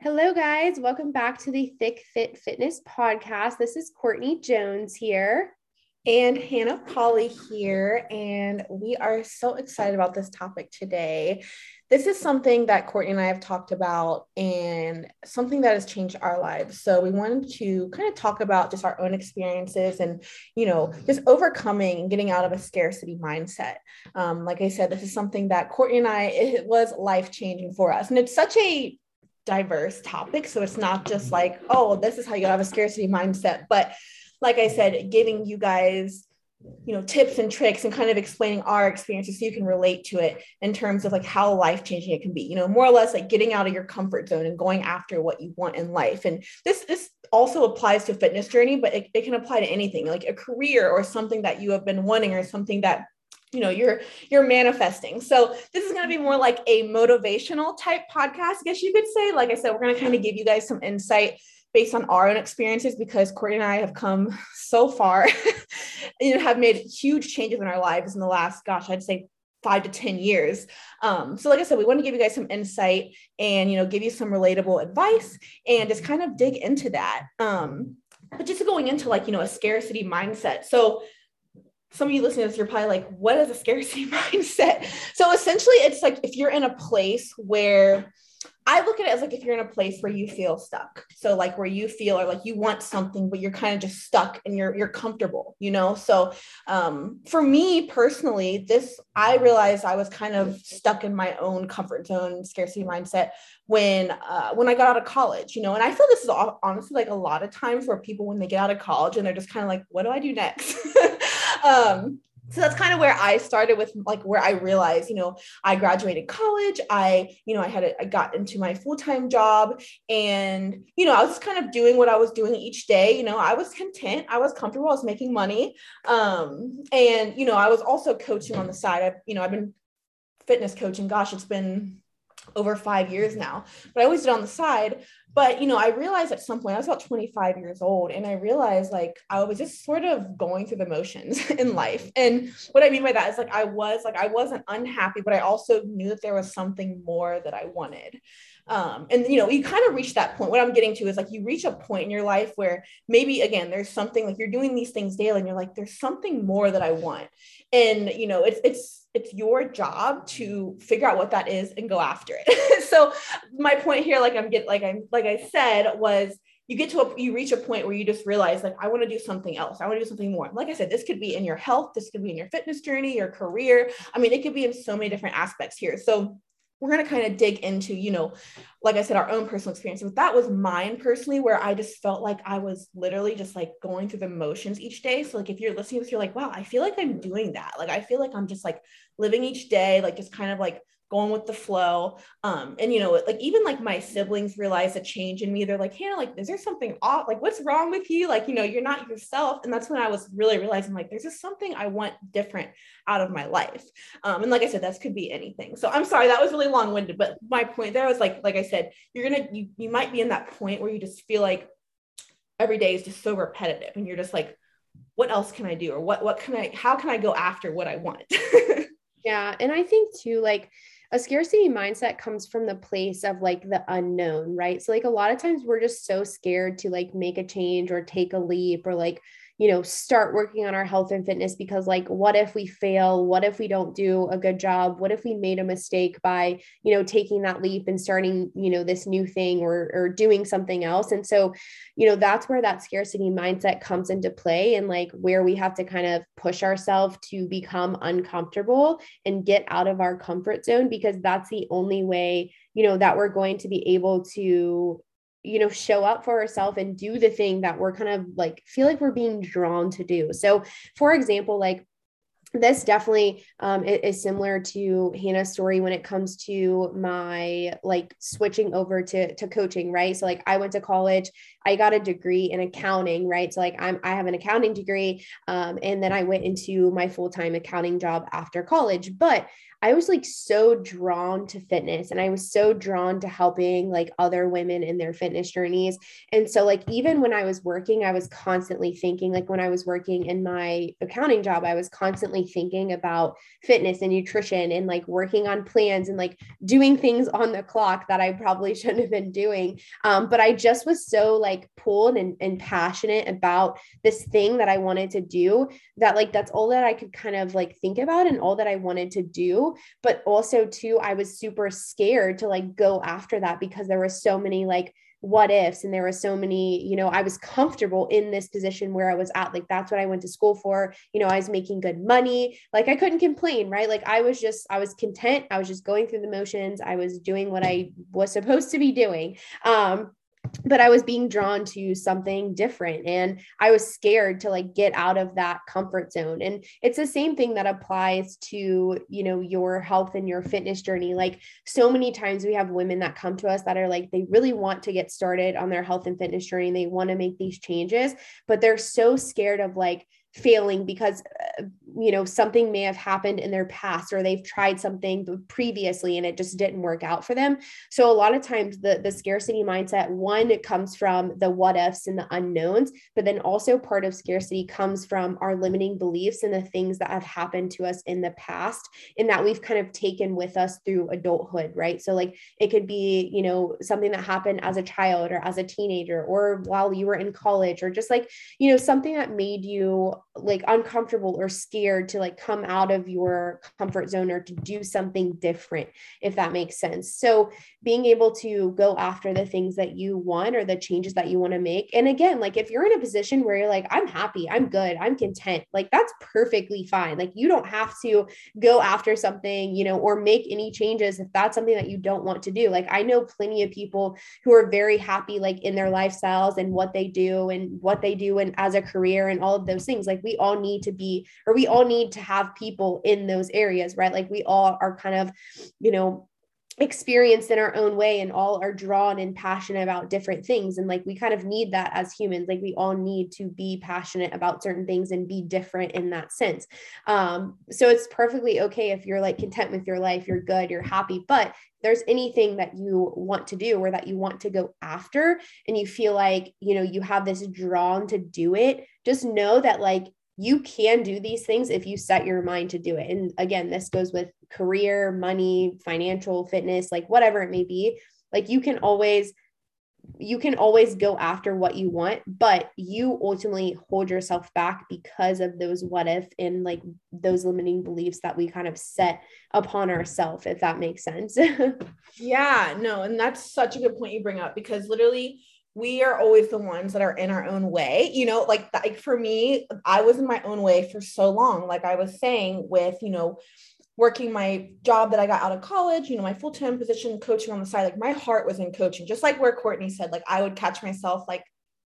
Hello, guys. Welcome back to the Thick Fit Fitness podcast. This is Courtney Jones here. And Hannah Polly here. And we are so excited about this topic today. This is something that Courtney and I have talked about and something that has changed our lives. So we wanted to kind of talk about just our own experiences and, you know, just overcoming and getting out of a scarcity mindset. Um, like I said, this is something that Courtney and I, it was life changing for us. And it's such a diverse topic. So it's not just like, oh, this is how you have a scarcity mindset. But like I said, giving you guys, you know, tips and tricks and kind of explaining our experiences so you can relate to it in terms of like how life changing it can be, you know, more or less like getting out of your comfort zone and going after what you want in life. And this, this also applies to a fitness journey, but it, it can apply to anything like a career or something that you have been wanting or something that you know you're you're manifesting so this is going to be more like a motivational type podcast i guess you could say like i said we're going to kind of give you guys some insight based on our own experiences because Courtney and I have come so far and have made huge changes in our lives in the last, gosh, I'd say five to 10 years. Um, so like I said, we want to give you guys some insight and, you know, give you some relatable advice and just kind of dig into that. Um, but just going into like, you know, a scarcity mindset. So some of you listening to this, you're probably like, what is a scarcity mindset? So essentially, it's like if you're in a place where I look at it as like if you're in a place where you feel stuck. So like where you feel or like you want something, but you're kind of just stuck and you're you're comfortable, you know. So um, for me personally, this I realized I was kind of stuck in my own comfort zone, scarcity mindset when uh, when I got out of college, you know. And I feel this is honestly like a lot of times where people when they get out of college and they're just kind of like, what do I do next? um, so that's kind of where I started with like where I realized, you know, I graduated college. I, you know, I had, a, I got into my full-time job and, you know, I was kind of doing what I was doing each day. You know, I was content. I was comfortable. I was making money. Um, and, you know, I was also coaching on the side. I, you know, I've been fitness coaching. Gosh, it's been over five years now, but I always did on the side. But, you know, I realized at some point, I was about 25 years old, and I realized like I was just sort of going through the motions in life. And what I mean by that is like I was like, I wasn't unhappy, but I also knew that there was something more that I wanted. Um, and you know, you kind of reach that point. What I'm getting to is like you reach a point in your life where maybe again there's something like you're doing these things daily, and you're like, there's something more that I want. And you know, it's it's it's your job to figure out what that is and go after it. so my point here, like I'm getting, like I'm, like I said, was you get to a, you reach a point where you just realize like, I want to do something else. I want to do something more. Like I said, this could be in your health. This could be in your fitness journey, your career. I mean, it could be in so many different aspects here. So we're going to kind of dig into, you know, like I said, our own personal experience. But that was mine personally, where I just felt like I was literally just like going through the motions each day. So, like, if you're listening to this, you're like, wow, I feel like I'm doing that. Like, I feel like I'm just like living each day, like just kind of like going with the flow. Um, and you know, like even like my siblings realize a change in me. They're like, Hannah, like, is there something off? Like, what's wrong with you? Like, you know, you're not yourself. And that's when I was really realizing like there's just something I want different out of my life. Um, and like I said, that could be anything. So I'm sorry, that was really long-winded, but my point there was like, like I said, you're gonna you you might be in that point where you just feel like every day is just so repetitive and you're just like, what else can I do? Or what what can I how can I go after what I want? yeah. And I think too, like a scarcity mindset comes from the place of like the unknown, right? So like a lot of times we're just so scared to like make a change or take a leap or like you know start working on our health and fitness because like what if we fail? What if we don't do a good job? What if we made a mistake by you know taking that leap and starting you know this new thing or or doing something else? And so you know that's where that scarcity mindset comes into play and like where we have to kind of push ourselves to become uncomfortable and get out of our comfort zone because that's the only way you know that we're going to be able to you know show up for ourselves and do the thing that we're kind of like feel like we're being drawn to do so for example like this definitely um, is similar to Hannah's story when it comes to my like switching over to to coaching, right? So like I went to college, I got a degree in accounting, right? So like I'm I have an accounting degree, um, and then I went into my full time accounting job after college. But I was like so drawn to fitness and I was so drawn to helping like other women in their fitness journeys. And so, like, even when I was working, I was constantly thinking, like, when I was working in my accounting job, I was constantly thinking about fitness and nutrition and like working on plans and like doing things on the clock that I probably shouldn't have been doing. Um, but I just was so like pulled and, and passionate about this thing that I wanted to do that, like, that's all that I could kind of like think about and all that I wanted to do. But also, too, I was super scared to like go after that because there were so many like what ifs and there were so many you know i was comfortable in this position where i was at. Like that's what i went to school for. You know i was making good money. Like i couldn't complain right? Like i was just i was content. I was just going through the motions. I was doing what i was supposed to be doing. Um but I was being drawn to something different and I was scared to like get out of that comfort zone. And it's the same thing that applies to, you know, your health and your fitness journey. Like so many times we have women that come to us that are like they really want to get started on their health and fitness journey they want to make these changes, but they're so scared of like failing because uh, you know something may have happened in their past or they've tried something previously and it just didn't work out for them. So a lot of times the the scarcity mindset one it comes from the what ifs and the unknowns but then also part of scarcity comes from our limiting beliefs and the things that have happened to us in the past and that we've kind of taken with us through adulthood right? So like it could be you know something that happened as a child or as a teenager or while you were in college or just like you know something that made you like uncomfortable or scared to like come out of your comfort zone or to do something different if that makes sense. So being able to go after the things that you want or the changes that you want to make and again like if you're in a position where you're like i'm happy i'm good i'm content like that's perfectly fine. Like you don't have to go after something you know or make any changes if that's something that you don't want to do. Like i know plenty of people who are very happy like in their lifestyles and what they do and what they do and as a career and all of those things. Like we all need to be or we all need to have people in those areas right? Like we all are kind of you know experienced in our own way and all are drawn and passionate about different things. And like we kind of need that as humans. Like we all need to be passionate about certain things and be different in that sense. Um so it's perfectly okay if you're like content with your life you're good you're happy. But there's anything that you want to do or that you want to go after and you feel like you know you have this drawn to do it just know that like you can do these things if you set your mind to do it. And again, this goes with career, money, financial, fitness, like whatever it may be. Like you can always you can always go after what you want, but you ultimately hold yourself back because of those what if and like those limiting beliefs that we kind of set upon ourselves, if that makes sense. yeah, no, and that's such a good point you bring up because literally we are always the ones that are in our own way you know like like for me i was in my own way for so long like i was saying with you know working my job that i got out of college you know my full-time position coaching on the side like my heart was in coaching just like where courtney said like i would catch myself like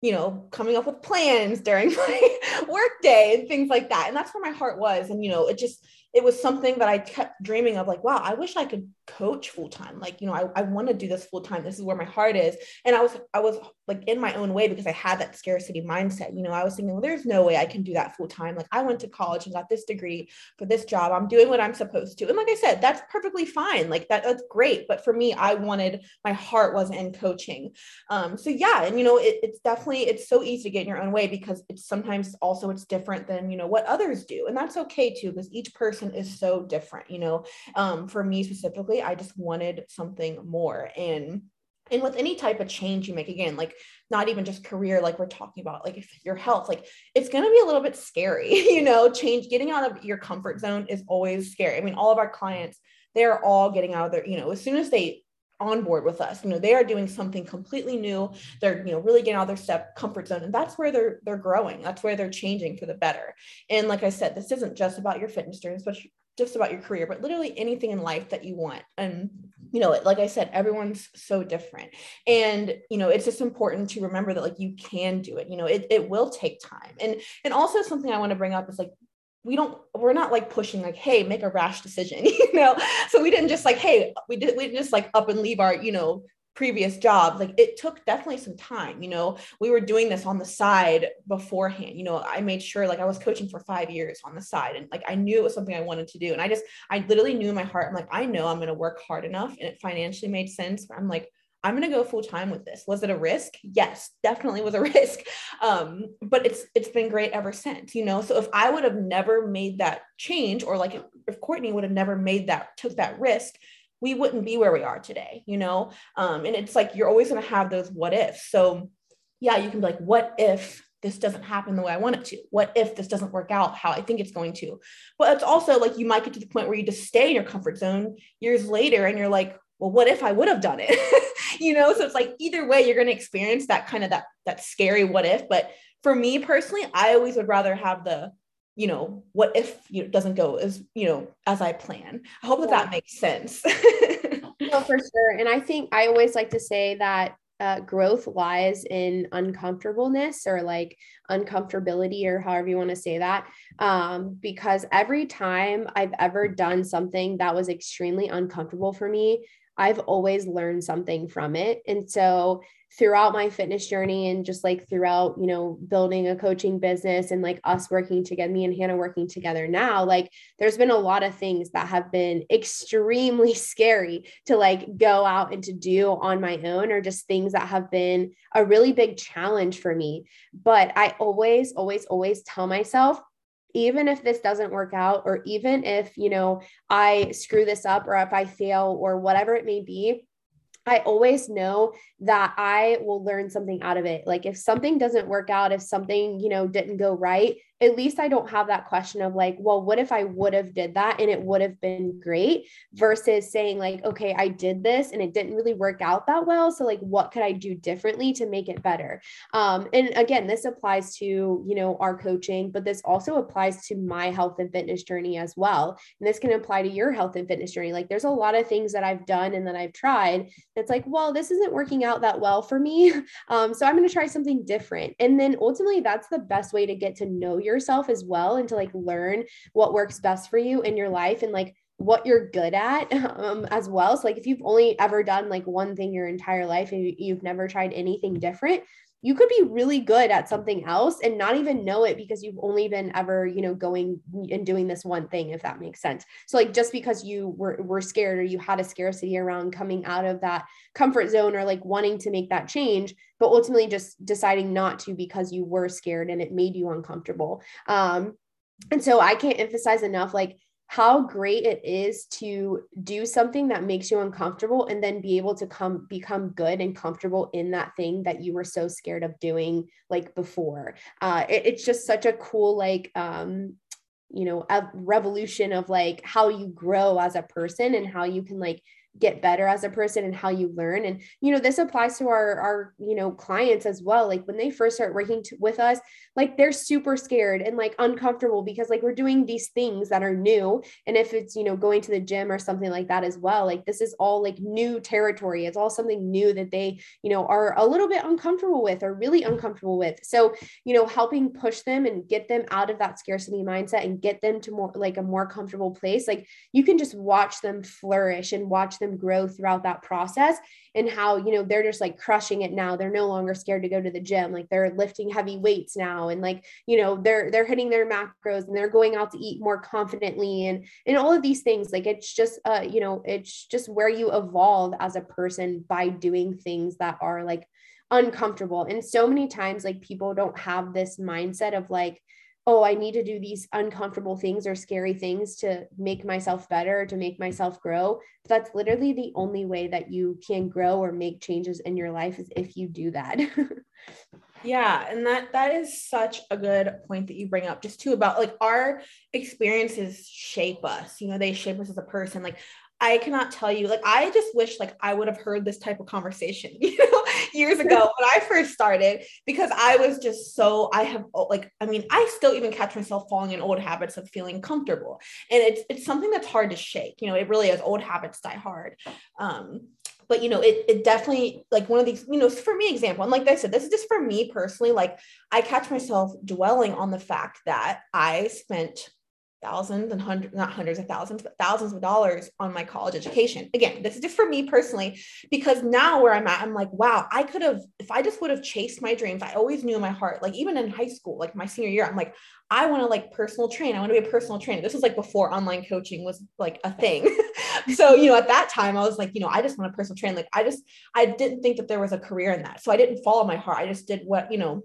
you know coming up with plans during my work day and things like that. And that's where my heart was. And you know it just it was something that I kept dreaming of like, wow, I wish I could coach full time. Like, you know, I, I want to do this full time. This is where my heart is. And I was, I was like in my own way because I had that scarcity mindset. You know, I was thinking, well, there's no way I can do that full time. Like I went to college and got this degree for this job. I'm doing what I'm supposed to. And like I said, that's perfectly fine. Like that, that's great. But for me, I wanted, my heart wasn't in coaching. Um, so yeah. And, you know, it, it's definitely, it's so easy to get in your own way because it's sometimes also it's different than, you know, what others do. And that's okay too, because each person person is so different you know um, for me specifically i just wanted something more. And and with any type of change you make again like not even just career like we're talking about like if your health like it's going to be a little bit scary you know change getting out of your comfort zone is always scary. I mean all of our clients they're all getting out of their you know as soon as they on board with us you know they are doing something completely new. They're you know really getting out of their step comfort zone and that's where they're they're growing. That's where they're changing for the better. And like i said this isn't just about your fitness journey just about your career but literally anything in life that you want. And you know like i said everyone's so different. And you know it's just important to remember that like you can do it you know it, it will take time. And and also something i want to bring up is like we don't we're not like pushing like hey make a rash decision you know? So we didn't just like hey we did we just like up and leave our you know previous jobs like it took definitely some time you know we were doing this on the side beforehand you know i made sure like i was coaching for five years on the side and like i knew it was something i wanted to do and i just i literally knew in my heart i'm like i know i'm going to work hard enough and it financially made sense i'm like I'm going to go full time with this. Was it a risk? Yes, definitely was a risk. Um, but it's it's been great ever since, you know. So if I would have never made that change, or like if Courtney would have never made that took that risk, we wouldn't be where we are today, you know. Um, and it's like you're always going to have those what ifs. So yeah, you can be like, what if this doesn't happen the way I want it to? What if this doesn't work out how I think it's going to? But it's also like you might get to the point where you just stay in your comfort zone years later and you're like, well, what if I would have done it? you know so it's like either way you're going to experience that kind of that that scary what if but for me personally i always would rather have the you know what if it doesn't go as you know as i plan. I hope that that makes sense. No for sure. And i think i always like to say that uh, growth lies in uncomfortableness or like uncomfortability or however you want to say that. Um, because every time i've ever done something that was extremely uncomfortable for me I've always learned something from it. And so throughout my fitness journey and just like throughout, you know, building a coaching business and like us working together, me and Hannah working together now, like there's been a lot of things that have been extremely scary to like go out and to do on my own or just things that have been a really big challenge for me. But I always, always, always tell myself, even if this doesn't work out or even if you know i screw this up or if i fail or whatever it may be I always know that I will learn something out of it. Like if something doesn't work out, if something, you know, didn't go right, at least I don't have that question of like, well, what if I would have did that and it would have been great versus saying like, okay, I did this and it didn't really work out that well. So like, what could I do differently to make it better? Um, and again, this applies to, you know, our coaching, but this also applies to my health and fitness journey as well. And this can apply to your health and fitness journey. Like there's a lot of things that I've done and that I've tried. It's like, well, this isn't working out that well for me. Um, so I'm going to try something different. And then ultimately that's the best way to get to know yourself as well and to like learn what works best for you in your life and like what you're good at um, as well. So like if you've only ever done like one thing your entire life and you've never tried anything different, you could be really good at something else and not even know it because you've only been ever you know going and doing this one thing if that makes sense. So like just because you were, were scared or you had a scarcity around coming out of that comfort zone or like wanting to make that change but ultimately just deciding not to because you were scared and it made you uncomfortable. Um and so i can't emphasize enough like how great it is to do something that makes you uncomfortable and then be able to come become good and comfortable in that thing that you were so scared of doing like before. Uh, it, it's just such a cool like um you know a revolution of like how you grow as a person and how you can like get better as a person and how you learn. And you know this applies to our our you know clients as well. Like when they first start working to, with us like they're super scared and like uncomfortable because like we're doing these things that are new. And if it's you know going to the gym or something like that as well like this is all like new territory. It's all something new that they you know are a little bit uncomfortable with or really uncomfortable with. So you know helping push them and get them out of that scarcity mindset and get them to more like a more comfortable place like you can just watch them flourish and watch them them grow throughout that process and how you know they're just like crushing it now. They're no longer scared to go to the gym. Like they're lifting heavy weights now and like you know they're they're hitting their macros and they're going out to eat more confidently and and all of these things. Like it's just uh you know it's just where you evolve as a person by doing things that are like uncomfortable. And so many times like people don't have this mindset of like oh, I need to do these uncomfortable things or scary things to make myself better, to make myself grow. But that's literally the only way that you can grow or make changes in your life is if you do that. yeah, and that that is such a good point that you bring up just too about like our experiences shape us. You know, they shape us as a person. Like I cannot tell you, like, I just wish like I would have heard this type of conversation, you know, years ago when I first started, because I was just so I have oh, like, I mean, I still even catch myself falling in old habits of feeling comfortable. And it's it's something that's hard to shake. You know, it really is old habits die hard. Um, but you know, it it definitely like one of these, you know, for me, example, and like I said, this is just for me personally, like I catch myself dwelling on the fact that I spent thousands and hundreds, not hundreds of thousands, but thousands of dollars on my college education. Again, this is just for me personally, because now where I'm at, I'm like, wow, I could have, if I just would have chased my dreams, I always knew in my heart, like even in high school, like my senior year, I'm like, I want to like personal train. I want to be a personal trainer. This was like before online coaching was like a thing. so, you know, at that time I was like, you know, I just want to personal train. Like I just, I didn't think that there was a career in that. So I didn't follow my heart. I just did what, you know,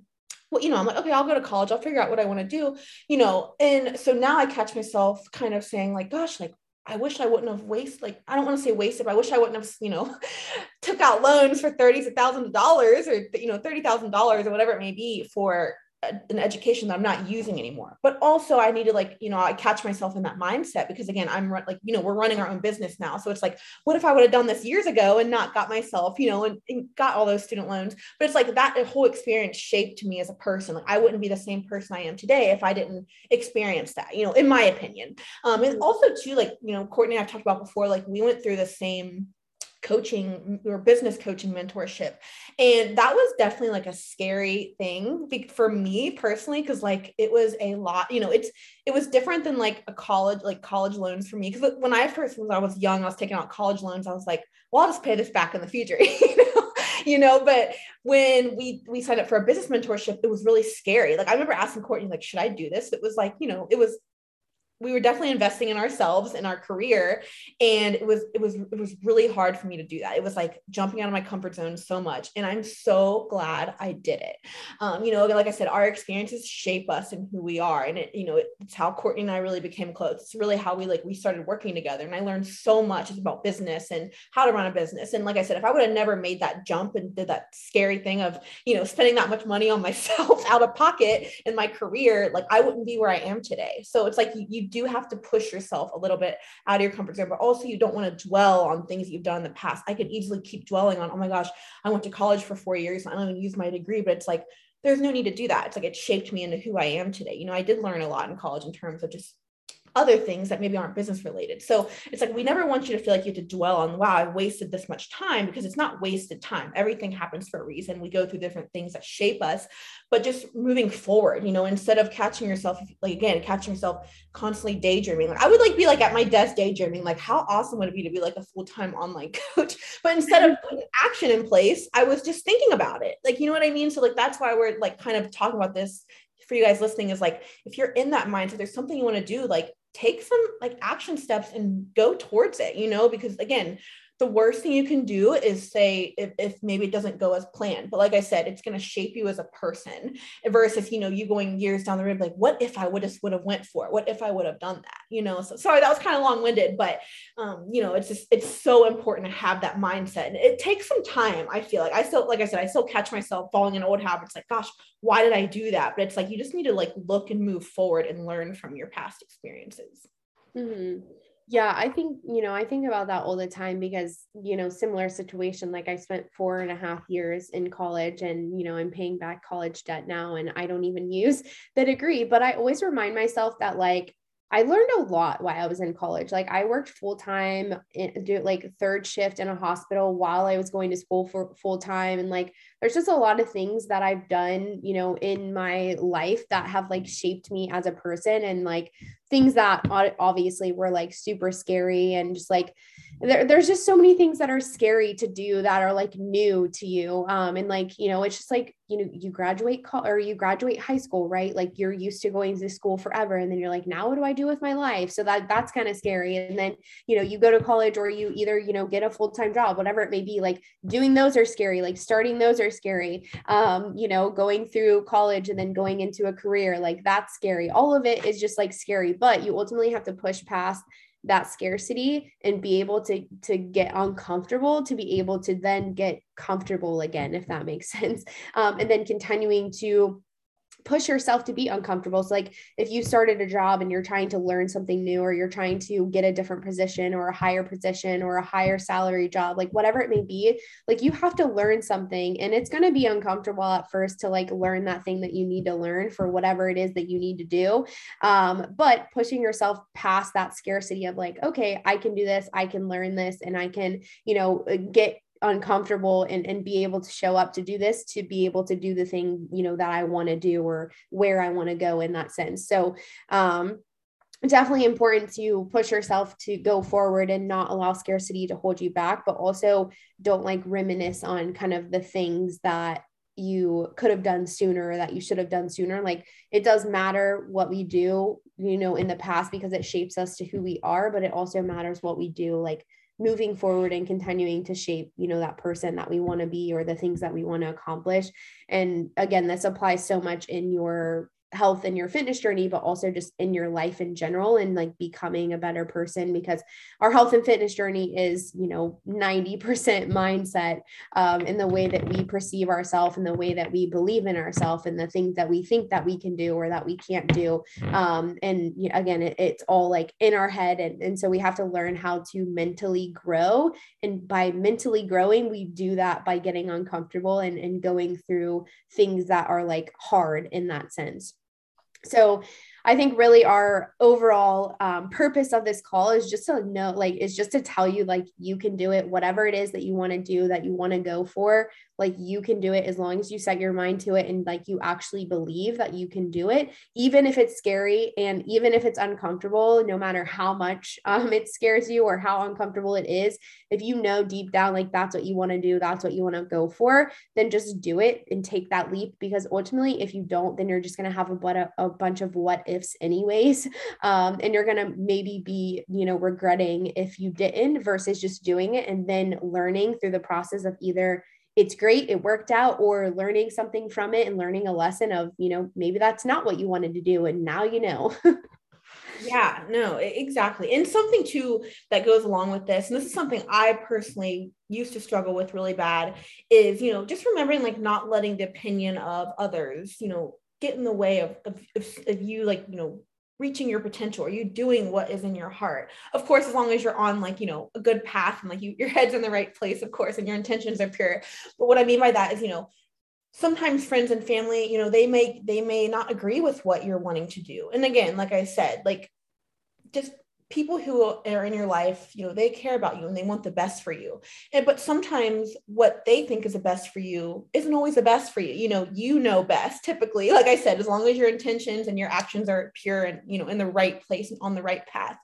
well, you know, I'm like, okay, I'll go to college. I'll figure out what I want to do, you know. And so now I catch myself kind of saying, like, gosh, like, I wish I wouldn't have wasted, like, I don't want to say wasted, but I wish I wouldn't have, you know, took out loans for thirties of thousands of dollars or, you know, $30,000 or whatever it may be for an education that I'm not using anymore. But also I need to like, you know, I catch myself in that mindset because again, I'm like, you know, we're running our own business now. So it's like, what if I would have done this years ago and not got myself, you know, and, and got all those student loans. But it's like that whole experience shaped me as a person. Like I wouldn't be the same person I am today if I didn't experience that, you know, in my opinion. Um, and also too, like, you know, Courtney I've talked about before, like we went through the same coaching or business coaching mentorship. And that was definitely like a scary thing for me personally because like it was a lot you know it's it was different than like a college like college loans for me. Because when i first when i was young i was taking out college loans i was like well i'll just pay this back in the future you know? You know but when we we signed up for a business mentorship it was really scary. Like i remember asking courtney like should i do this? It was like you know it was we were definitely investing in ourselves in our career and it was it was it was really hard for me to do that. It was like jumping out of my comfort zone so much and i'm so glad i did it. Um, you know like i said our experiences shape us and who we are and it you know it's how courtney and i really became close. It's really how we like we started working together and i learned so much about business and how to run a business. And like i said if i would have never made that jump and did that scary thing of you know spending that much money on myself out of pocket in my career like i wouldn't be where i am today. So it's like you, you do have to push yourself a little bit out of your comfort zone, but also you don't want to dwell on things you've done in the past. I could easily keep dwelling on, oh my gosh, I went to college for four years. I don't even use my degree, but it's like, there's no need to do that. It's like it shaped me into who I am today. You know, I did learn a lot in college in terms of just other things that maybe aren't business related. So it's like we never want you to feel like you have to dwell on, wow, I wasted this much time because it's not wasted time. Everything happens for a reason. We go through different things that shape us, but just moving forward, you know, instead of catching yourself, like again, catching yourself constantly daydreaming. Like I would like be like at my desk daydreaming, like how awesome would it be to be like a full-time online coach? But instead of putting action in place, I was just thinking about it. Like, you know what I mean? So like that's why we're like kind of talking about this for you guys listening is like if you're in that mindset, there's something you want to do, like take some like action steps and go towards it, you know, because again, the worst thing you can do is say if, if maybe it doesn't go as planned but like i said it's going to shape you as a person versus you know you going years down the road like what if i would have would have went for it? What if i would have done that? You know so sorry that was kind of long-winded but um you know it's just it's so important to have that mindset and it takes some time i feel like. I still like i said i still catch myself falling in old habits like gosh why did i do that? But it's like you just need to like look and move forward and learn from your past experiences. Mm-hmm. Yeah, I think, you know, I think about that all the time because, you know, similar situation. Like I spent four and a half years in college and, you know, I'm paying back college debt now and I don't even use the degree. But I always remind myself that, like, I learned a lot while I was in college. Like I worked full time, do like third shift in a hospital while I was going to school for full time, and like there's just a lot of things that I've done, you know, in my life that have like shaped me as a person, and like things that obviously were like super scary and just like there, there's just so many things that are scary to do that are like new to you um and like you know it's just like you know you graduate co- or you graduate high school right? Like you're used to going to school forever and then you're like now what do i do with my life? So that that's kind of scary and then you know you go to college or you either you know get a full-time job whatever it may be like doing those are scary like starting those are scary um you know going through college and then going into a career like that's scary. All of it is just like scary but you ultimately have to push past that scarcity and be able to to get uncomfortable to be able to then get comfortable again if that makes sense. Um, and then continuing to push yourself to be uncomfortable. So, like if you started a job and you're trying to learn something new, or you're trying to get a different position or a higher position or a higher salary job, like whatever it may be, like you have to learn something and it's going to be uncomfortable at first to like learn that thing that you need to learn for whatever it is that you need to do. Um, but pushing yourself past that scarcity of like, okay, I can do this, I can learn this, and I can, you know, get uncomfortable and, and be able to show up to do this to be able to do the thing you know that i want to do or where i want to go in that sense. So um definitely important to push yourself to go forward and not allow scarcity to hold you back, but also don't like reminisce on kind of the things that you could have done sooner that you should have done sooner. Like it does matter what we do you know in the past because it shapes us to who we are but it also matters what we do like moving forward and continuing to shape you know that person that we want to be or the things that we want to accomplish. And again this applies so much in your health and your fitness journey but also just in your life in general and like becoming a better person because our health and fitness journey is you know 90% mindset um, in the way that we perceive ourselves and the way that we believe in ourselves and the things that we think that we can do or that we can't do. Um, and again it, it's all like in our head and, and so we have to learn how to mentally grow. And by mentally growing we do that by getting uncomfortable and, and going through things that are like hard in that sense so I think really our overall um, purpose of this call is just to know, like, is just to tell you, like, you can do it, whatever it is that you want to do, that you want to go for like you can do it as long as you set your mind to it and like you actually believe that you can do it even if it's scary and even if it's uncomfortable no matter how much um, it scares you or how uncomfortable it is if you know deep down like that's what you want to do that's what you want to go for then just do it and take that leap because ultimately if you don't then you're just going to have a, a bunch of what ifs anyways um, and you're going to maybe be you know regretting if you didn't versus just doing it and then learning through the process of either it's great it worked out or learning something from it and learning a lesson of you know maybe that's not what you wanted to do and now you know. Yeah no exactly and something too that goes along with this and this is something i personally used to struggle with really bad is you know just remembering like not letting the opinion of others you know get in the way of, of, of, of you like you know reaching your potential? Are you doing what is in your heart? Of course, as long as you're on like, you know, a good path and like you, your head's in the right place, of course, and your intentions are pure. But what I mean by that is, you know, sometimes friends and family, you know, they may they may not agree with what you're wanting to do. And again, like I said, like just people who are in your life, you know, they care about you and they want the best for you. And but sometimes what they think is the best for you isn't always the best for you. You know, you know best typically. Like I said, as long as your intentions and your actions are pure and you know in the right place and on the right path,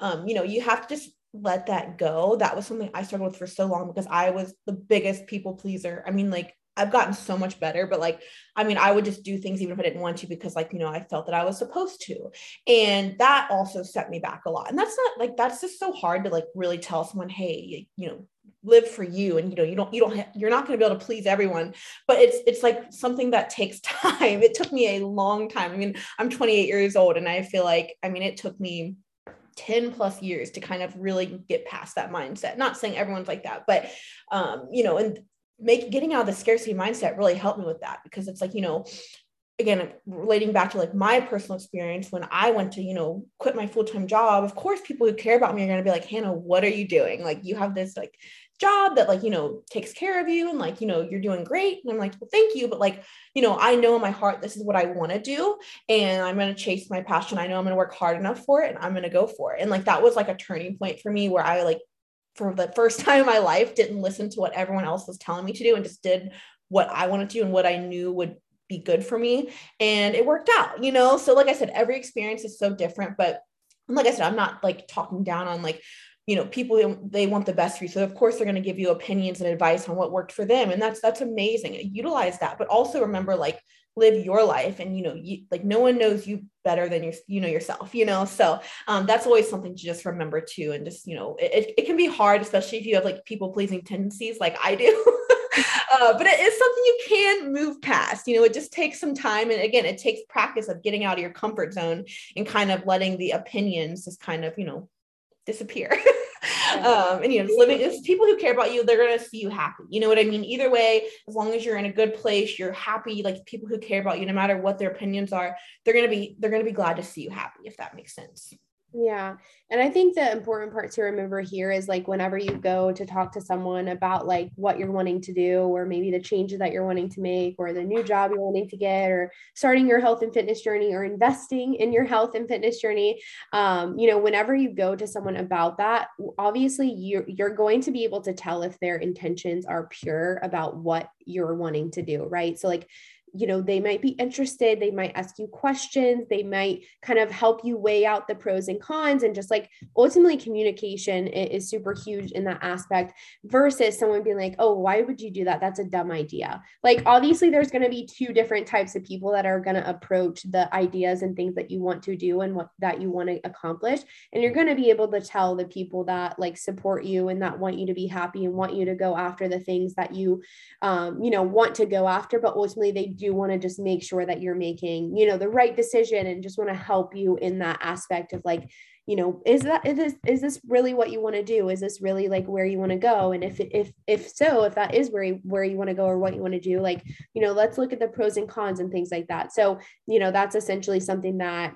um, you know, you have to just let that go. That was something I struggled with for so long because I was the biggest people pleaser. I mean, like I've gotten so much better, but like, I mean, I would just do things even if I didn't want to because, like, you know, I felt that I was supposed to. And that also set me back a lot. And that's not like, that's just so hard to like really tell someone, hey, you know, live for you and you know you don't you don't ha- you're not going to be able to please everyone but it's it's like something that takes time it took me a long time i mean i'm 28 years old and i feel like i mean it took me 10 plus years to kind of really get past that mindset not saying everyone's like that but um you know and make getting out of the scarcity mindset really helped me with that because it's like you know again relating back to like my personal experience when i went to you know quit my full-time job of course people who care about me are going to be like hannah what are you doing? Like you have this like job that like you know takes care of you and like you know you're doing great. And i'm like well thank you but like you know i know in my heart this is what i want to do and i'm going to chase my passion. I know i'm going to work hard enough for it and i'm going to go for it. And like that was like a turning point for me where i like for the first time in my life didn't listen to what everyone else was telling me to do and just did what I wanted to do and what I knew would be good for me. And it worked out, you know? So, like I said, every experience is so different. But like I said, I'm not like talking down on like, you know, people they want the best for you. So of course they're going to give you opinions and advice on what worked for them. And that's that's amazing. Utilize that. But also remember, like, live your life and you know you like no one knows you better than you you know yourself you know? So um, that's always something to just remember too and just you know it, it can be hard especially if you have like people pleasing tendencies like i do. Uh, but it is something you can move past you know? It just takes some time and again it takes practice of getting out of your comfort zone and kind of letting the opinions just kind of you know disappear um, and you know, living is people who care about you, they're gonna see you happy. You know what I mean? Either way, as long as you're in a good place, you're happy. Like people who care about you, no matter what their opinions are, they're gonna be they're gonna be glad to see you happy. If that makes sense. Yeah. And I think the important part to remember here is like whenever you go to talk to someone about like what you're wanting to do, or maybe the changes that you're wanting to make, or the new job you're wanting to get, or starting your health and fitness journey, or investing in your health and fitness journey, um, you know, whenever you go to someone about that, obviously you're, you're going to be able to tell if their intentions are pure about what you're wanting to do, right? So, like, you know they might be interested they might ask you questions they might kind of help you weigh out the pros and cons and just like ultimately communication is super huge in that aspect versus someone being like oh why would you do that? That's a dumb idea. Like obviously there's going to be two different types of people that are going to approach the ideas and things that you want to do and what that you want to accomplish and you're going to be able to tell the people that like support you and that want you to be happy and want you to go after the things that you um, you know want to go after but ultimately they do want to just make sure that you're making you know the right decision and just want to help you in that aspect of like you know is that is this, is this really what you want to do? Is this really like where you want to go? And if if if so if that is where you, where you want to go or what you want to do like you know let's look at the pros and cons and things like that. So you know that's essentially something that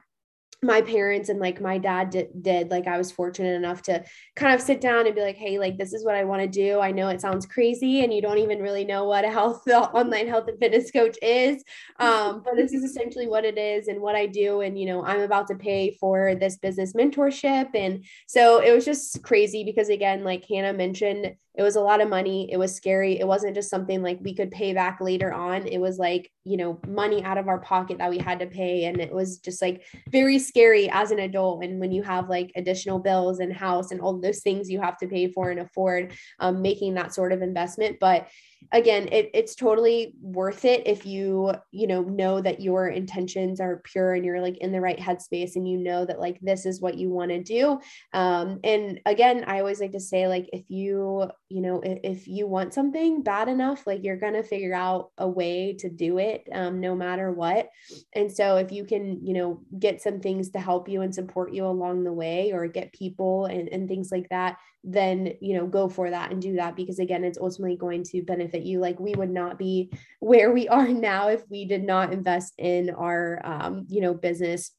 my parents and like my dad did, did, like i was fortunate enough to kind of sit down and be like hey like this is what i want to do. I know it sounds crazy and you don't even really know what a health the online health and fitness coach is um, but this is essentially what it is and what i do and you know i'm about to pay for this business mentorship. And so it was just crazy because again like hannah mentioned it was a lot of money. It was scary. It wasn't just something like we could pay back later on. It was like, you know, money out of our pocket that we had to pay. And it was just like very scary as an adult. And when you have like additional bills and house and all those things you have to pay for and afford, um, making that sort of investment. But again it, it's totally worth it if you you know know that your intentions are pure and you're like in the right headspace and you know that like this is what you want to do. Um and again i always like to say like if you you know if, if you want something bad enough like you're gonna figure out a way to do it um, no matter what. And so if you can you know get some things to help you and support you along the way or get people and, and things like that then you know go for that and do that because again it's ultimately going to benefit you. Like we would not be where we are now if we did not invest in our um, you know business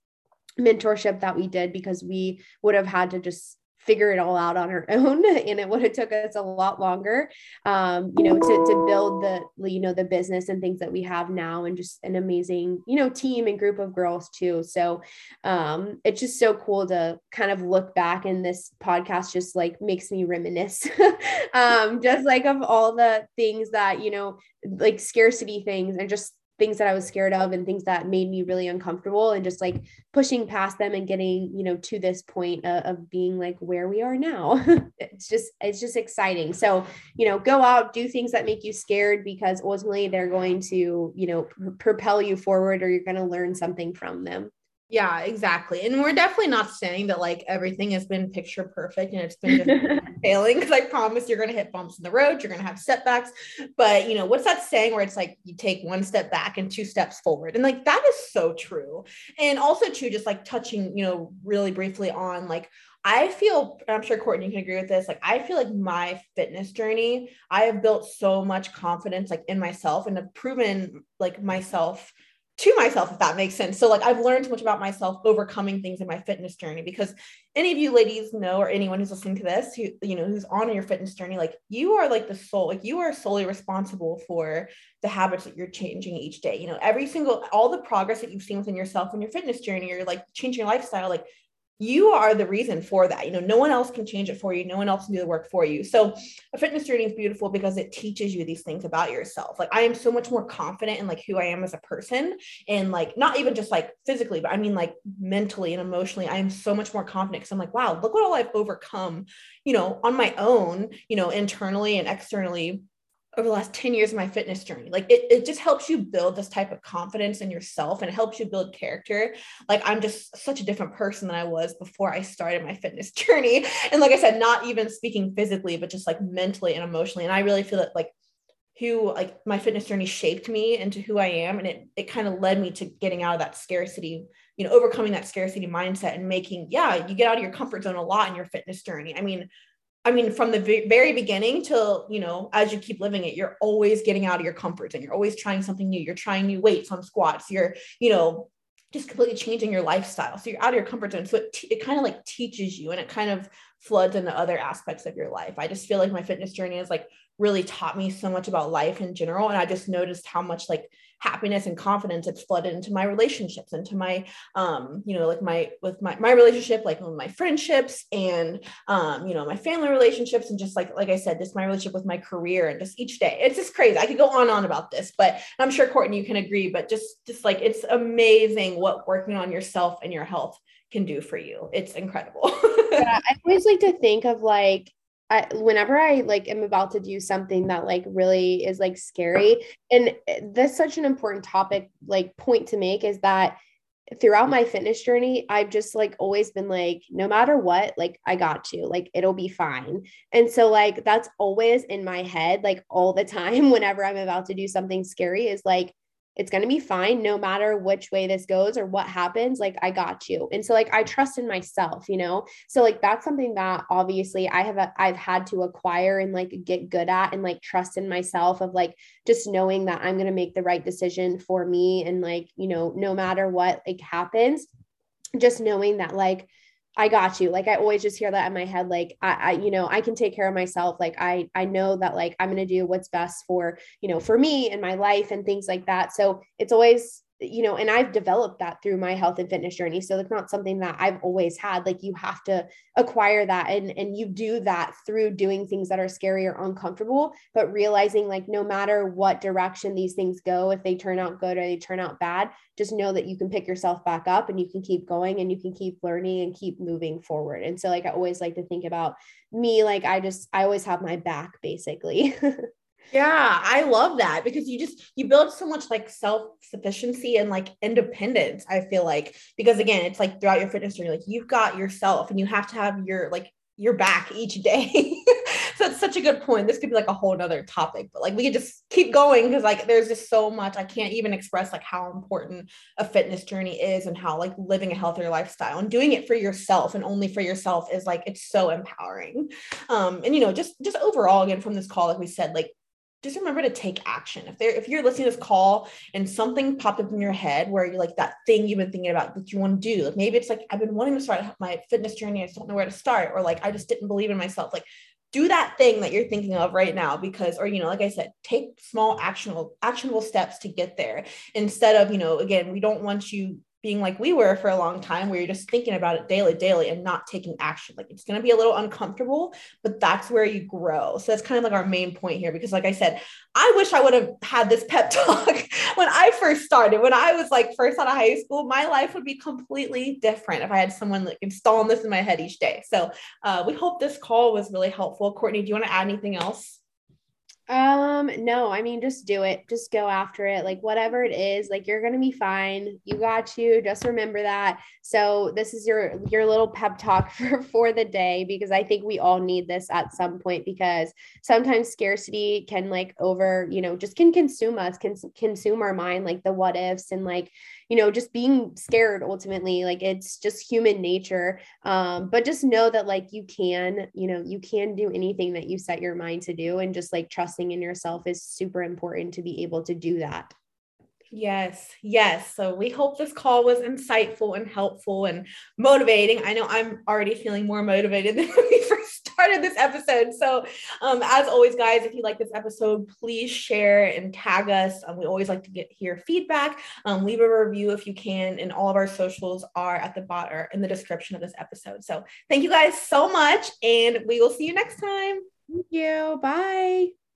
mentorship that we did because we would have had to just figure it all out on her own and it would have took us a lot longer um, you know to, to build the you know the business and things that we have now and just an amazing you know team and group of girls too. So um, it's just so cool to kind of look back and this podcast just like makes me reminisce um, just like of all the things that you know like scarcity things and just things that I was scared of and things that made me really uncomfortable and just like pushing past them and getting, you know, to this point of, of being like where we are now. it's just, it's just exciting. So, you know, go out, do things that make you scared because ultimately they're going to, you know, pr- propel you forward or you're going to learn something from them. Yeah, exactly. And we're definitely not saying that like everything has been picture perfect and it's been failing because I promise you're going to hit bumps in the road, you're going to have setbacks. But, you know, what's that saying where it's like you take one step back and two steps forward? And like that is so true. And also, too, just like touching, you know, really briefly on like, I feel, I'm sure Courtney you can agree with this. Like, I feel like my fitness journey, I have built so much confidence like in myself and have proven like myself to myself, if that makes sense. So, like, I've learned so much about myself overcoming things in my fitness journey because any of you ladies know, or anyone who's listening to this, who, you know, who's on your fitness journey, like, you are like the soul, like, you are solely responsible for the habits that you're changing each day. You know, every single, all the progress that you've seen within yourself in your fitness journey, or like changing your lifestyle, like, you are the reason for that. You know, no one else can change it for you. No one else can do the work for you. So a fitness journey is beautiful because it teaches you these things about yourself. Like I am so much more confident in like who I am as a person and like not even just like physically, but I mean like mentally and emotionally. I am so much more confident because I'm like, wow, look what all I've overcome, you know, on my own, you know, internally and externally over the last 10 years of my fitness journey. Like it, it just helps you build this type of confidence in yourself and it helps you build character. Like I'm just such a different person than I was before I started my fitness journey. And like I said, not even speaking physically, but just like mentally and emotionally. And I really feel that like who like my fitness journey shaped me into who I am. And it it kind of led me to getting out of that scarcity, you know, overcoming that scarcity mindset and making, yeah, you get out of your comfort zone a lot in your fitness journey. I mean, I mean, from the very beginning till, you know, as you keep living it, you're always getting out of your comfort zone. You're always trying something new. You're trying new weights on squats. You're, you know, just completely changing your lifestyle. So you're out of your comfort zone. So it, t- it kind of like teaches you and it kind of floods into other aspects of your life. I just feel like my fitness journey has like really taught me so much about life in general. And I just noticed how much like happiness and confidence it's flooded into my relationships, into my, um, you know, like my, with my, my relationship, like with my friendships and, um, you know, my family relationships and just like, like I said, just my relationship with my career and just each day. It's just crazy. I could go on and on about this, but I'm sure Courtney, you can agree, but just, just like, it's amazing what working on yourself and your health can do for you. It's incredible. yeah, I always like to think of like I, whenever I like am about to do something that like really is like scary, and eh, that's such an important topic, like point to make is that throughout mm. my fitness journey, I've just like always been like, no matter what, like I got to, like it'll be fine. And so, like, that's always in my head, like all the time, whenever I'm about to do something scary, is like, it's going to be fine no matter which way this goes or what happens like i got you. And so like i trust in myself you know? So like that's something that obviously i have i've had to acquire and like get good at and like trust in myself of like just knowing that i'm going to make the right decision for me and like you know no matter what like happens just knowing that like I got you. Like I always just hear that in my head. Like I, I, you know, I can take care of myself. Like I, I know that like I'm to do what's best for, you know, for me and my life and things like that. So it's always you know, and I've developed that through my health and fitness journey. So it's not something that I've always had. Like you have to acquire that and and you do that through doing things that are scary or uncomfortable, but realizing like no matter what direction these things go, if they turn out good or they turn out bad, just know that you can pick yourself back up and you can keep going and you can keep learning and keep moving forward. And so like I always like to think about me like I just I always have my back basically. Yeah, I love that because you just you build so much like self-sufficiency and like independence, I feel like. Because again, it's like throughout your fitness journey, like you've got yourself and you have to have your like your back each day. so it's such a good point. This could be like a whole nother topic, but like we could just keep going because like there's just so much. I can't even express like how important a fitness journey is and how like living a healthier lifestyle and doing it for yourself and only for yourself is like it's so empowering. Um, and you know, just just overall again from this call, like we said, like just remember to take action. If there, if you're listening to this call and something popped up in your head where you're like that thing you've been thinking about that you want to do, like maybe it's like I've been wanting to start my fitness journey, I just don't know where to start, or like I just didn't believe in myself. Like do that thing that you're thinking of right now because or you know like i said take small actionable actionable steps to get there instead of you know again we don't want you being like we were for a long time where you're just thinking about it daily daily and not taking action. Like it's going to be a little uncomfortable but that's where you grow. So that's kind of like our main point here because like i said i wish i would have had this pep talk when i first started. When i was like first out of high school my life would be completely different if i had someone like installing this in my head each day. So uh, we hope this call was really helpful. Courtney do you want to add anything else um, no, I mean, just do it. Just go after it. Like, whatever it is, like, you're going to be fine. You got you. Just remember that. So, this is your, your little pep talk for, for the day, because I think we all need this at some point, because sometimes scarcity can, like, over, you know, just can consume us, can consume our mind, like the what ifs and, like, you know just being scared ultimately like it's just human nature um but just know that like you can you know you can do anything that you set your mind to do and just like trusting in yourself is super important to be able to do that Yes, yes. So we hope this call was insightful and helpful and motivating. I know I'm already feeling more motivated than first started this episode. So, um, as always, guys, if you like this episode, please share and tag us. Um, we always like to get hear feedback. Um, leave a review if you can, and all of our socials are at the bottom or in the description of this episode. So, thank you guys so much, and we will see you next time. Thank you. Bye.